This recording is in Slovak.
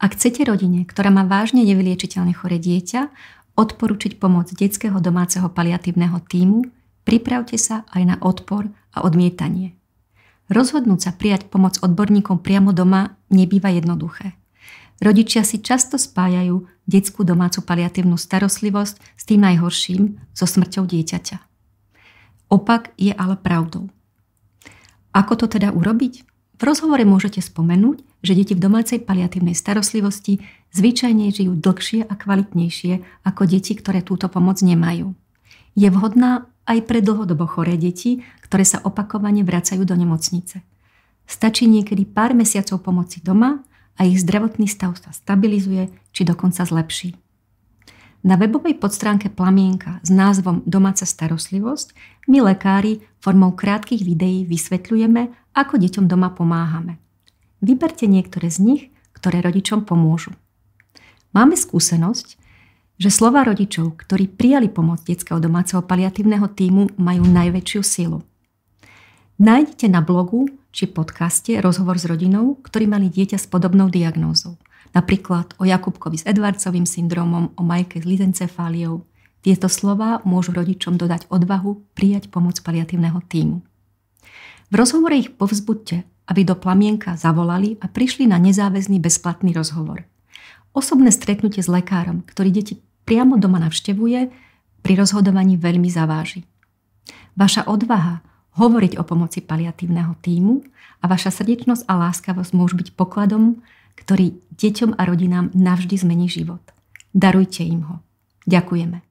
Ak chcete rodine, ktorá má vážne nevyliečiteľne chore dieťa, odporučiť pomoc detského domáceho paliatívneho týmu, pripravte sa aj na odpor a odmietanie. Rozhodnúť sa prijať pomoc odborníkom priamo doma nebýva jednoduché. Rodičia si často spájajú detskú domácu paliatívnu starostlivosť s tým najhorším, so smrťou dieťaťa. Opak je ale pravdou. Ako to teda urobiť? V rozhovore môžete spomenúť, že deti v domácej paliatívnej starostlivosti zvyčajne žijú dlhšie a kvalitnejšie ako deti, ktoré túto pomoc nemajú. Je vhodná aj pre dlhodobo choré deti, ktoré sa opakovane vracajú do nemocnice. Stačí niekedy pár mesiacov pomoci doma a ich zdravotný stav sa stabilizuje či dokonca zlepší. Na webovej podstránke Plamienka s názvom Domáca starostlivosť my lekári formou krátkých videí vysvetľujeme, ako deťom doma pomáhame. Vyberte niektoré z nich, ktoré rodičom pomôžu. Máme skúsenosť, že slova rodičov, ktorí prijali pomoc detského domáceho paliatívneho týmu, majú najväčšiu silu. Nájdete na blogu či podcaste rozhovor s rodinou, ktorí mali dieťa s podobnou diagnózou – Napríklad o Jakubkovi s Edvardsovým syndromom, o Majke s lizencefáliou. Tieto slova môžu rodičom dodať odvahu prijať pomoc paliatívneho týmu. V rozhovore ich povzbuďte, aby do plamienka zavolali a prišli na nezáväzný bezplatný rozhovor. Osobné stretnutie s lekárom, ktorý deti priamo doma navštevuje, pri rozhodovaní veľmi zaváži. Vaša odvaha hovoriť o pomoci paliatívneho týmu a vaša srdečnosť a láskavosť môžu byť pokladom, ktorý deťom a rodinám navždy zmení život. Darujte im ho. Ďakujeme.